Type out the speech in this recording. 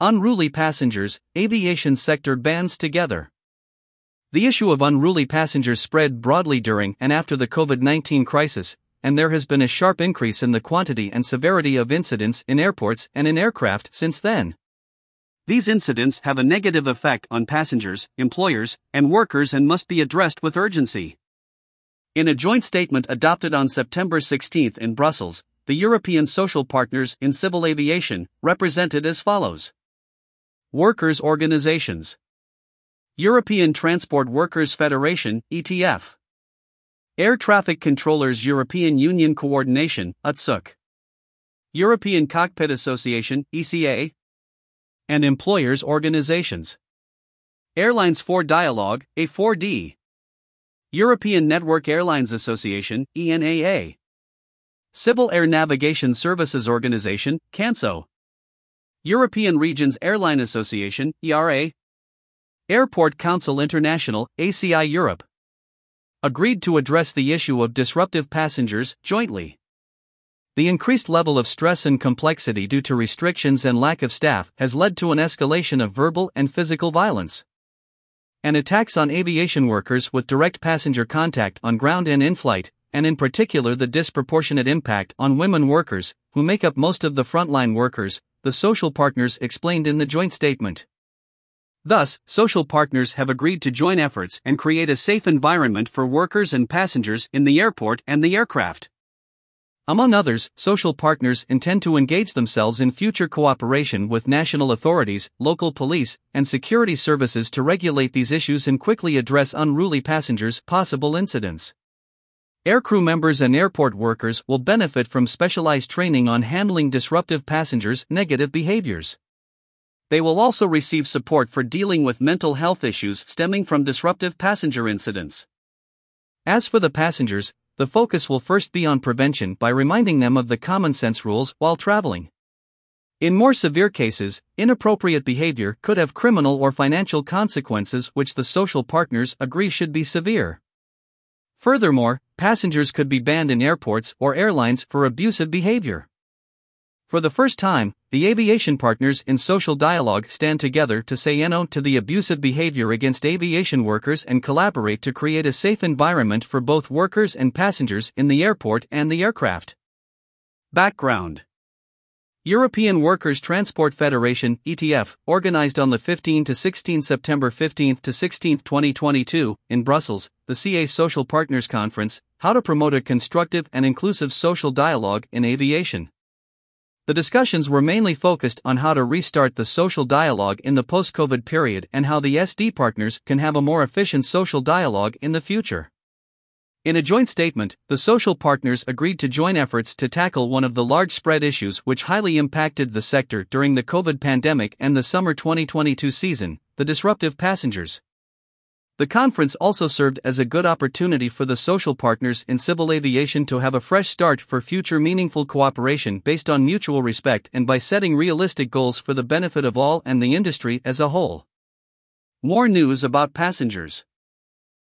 Unruly Passengers, Aviation Sector Bans Together. The issue of unruly passengers spread broadly during and after the COVID 19 crisis, and there has been a sharp increase in the quantity and severity of incidents in airports and in aircraft since then. These incidents have a negative effect on passengers, employers, and workers and must be addressed with urgency. In a joint statement adopted on September 16 in Brussels, the European social partners in civil aviation represented as follows Workers' Organizations. European Transport Workers Federation, ETF Air Traffic Controllers European Union Coordination, UTSUC European Cockpit Association, ECA and Employers Organizations. Airlines for Dialogue, A4D European Network Airlines Association, ENAA Civil Air Navigation Services Organization, CANSO European Regions Airline Association, ERA, Airport Council International, ACI Europe, agreed to address the issue of disruptive passengers jointly. The increased level of stress and complexity due to restrictions and lack of staff has led to an escalation of verbal and physical violence. And attacks on aviation workers with direct passenger contact on ground and in flight, and in particular the disproportionate impact on women workers, who make up most of the frontline workers, the social partners explained in the joint statement. Thus, social partners have agreed to join efforts and create a safe environment for workers and passengers in the airport and the aircraft. Among others, social partners intend to engage themselves in future cooperation with national authorities, local police, and security services to regulate these issues and quickly address unruly passengers' possible incidents. Aircrew members and airport workers will benefit from specialized training on handling disruptive passengers' negative behaviors. They will also receive support for dealing with mental health issues stemming from disruptive passenger incidents. As for the passengers, the focus will first be on prevention by reminding them of the common sense rules while traveling. In more severe cases, inappropriate behavior could have criminal or financial consequences, which the social partners agree should be severe. Furthermore, passengers could be banned in airports or airlines for abusive behavior. For the first time, the aviation partners in social dialogue stand together to say no to the abusive behavior against aviation workers and collaborate to create a safe environment for both workers and passengers in the airport and the aircraft. Background European Workers' Transport Federation (ETF), organized on the 15 to 16 September 15 to 16 2022 in Brussels, the CA Social Partners Conference, how to promote a constructive and inclusive social dialogue in aviation. The discussions were mainly focused on how to restart the social dialogue in the post COVID period and how the SD partners can have a more efficient social dialogue in the future. In a joint statement, the social partners agreed to join efforts to tackle one of the large spread issues which highly impacted the sector during the COVID pandemic and the summer 2022 season the disruptive passengers. The conference also served as a good opportunity for the social partners in civil aviation to have a fresh start for future meaningful cooperation based on mutual respect and by setting realistic goals for the benefit of all and the industry as a whole. More news about passengers.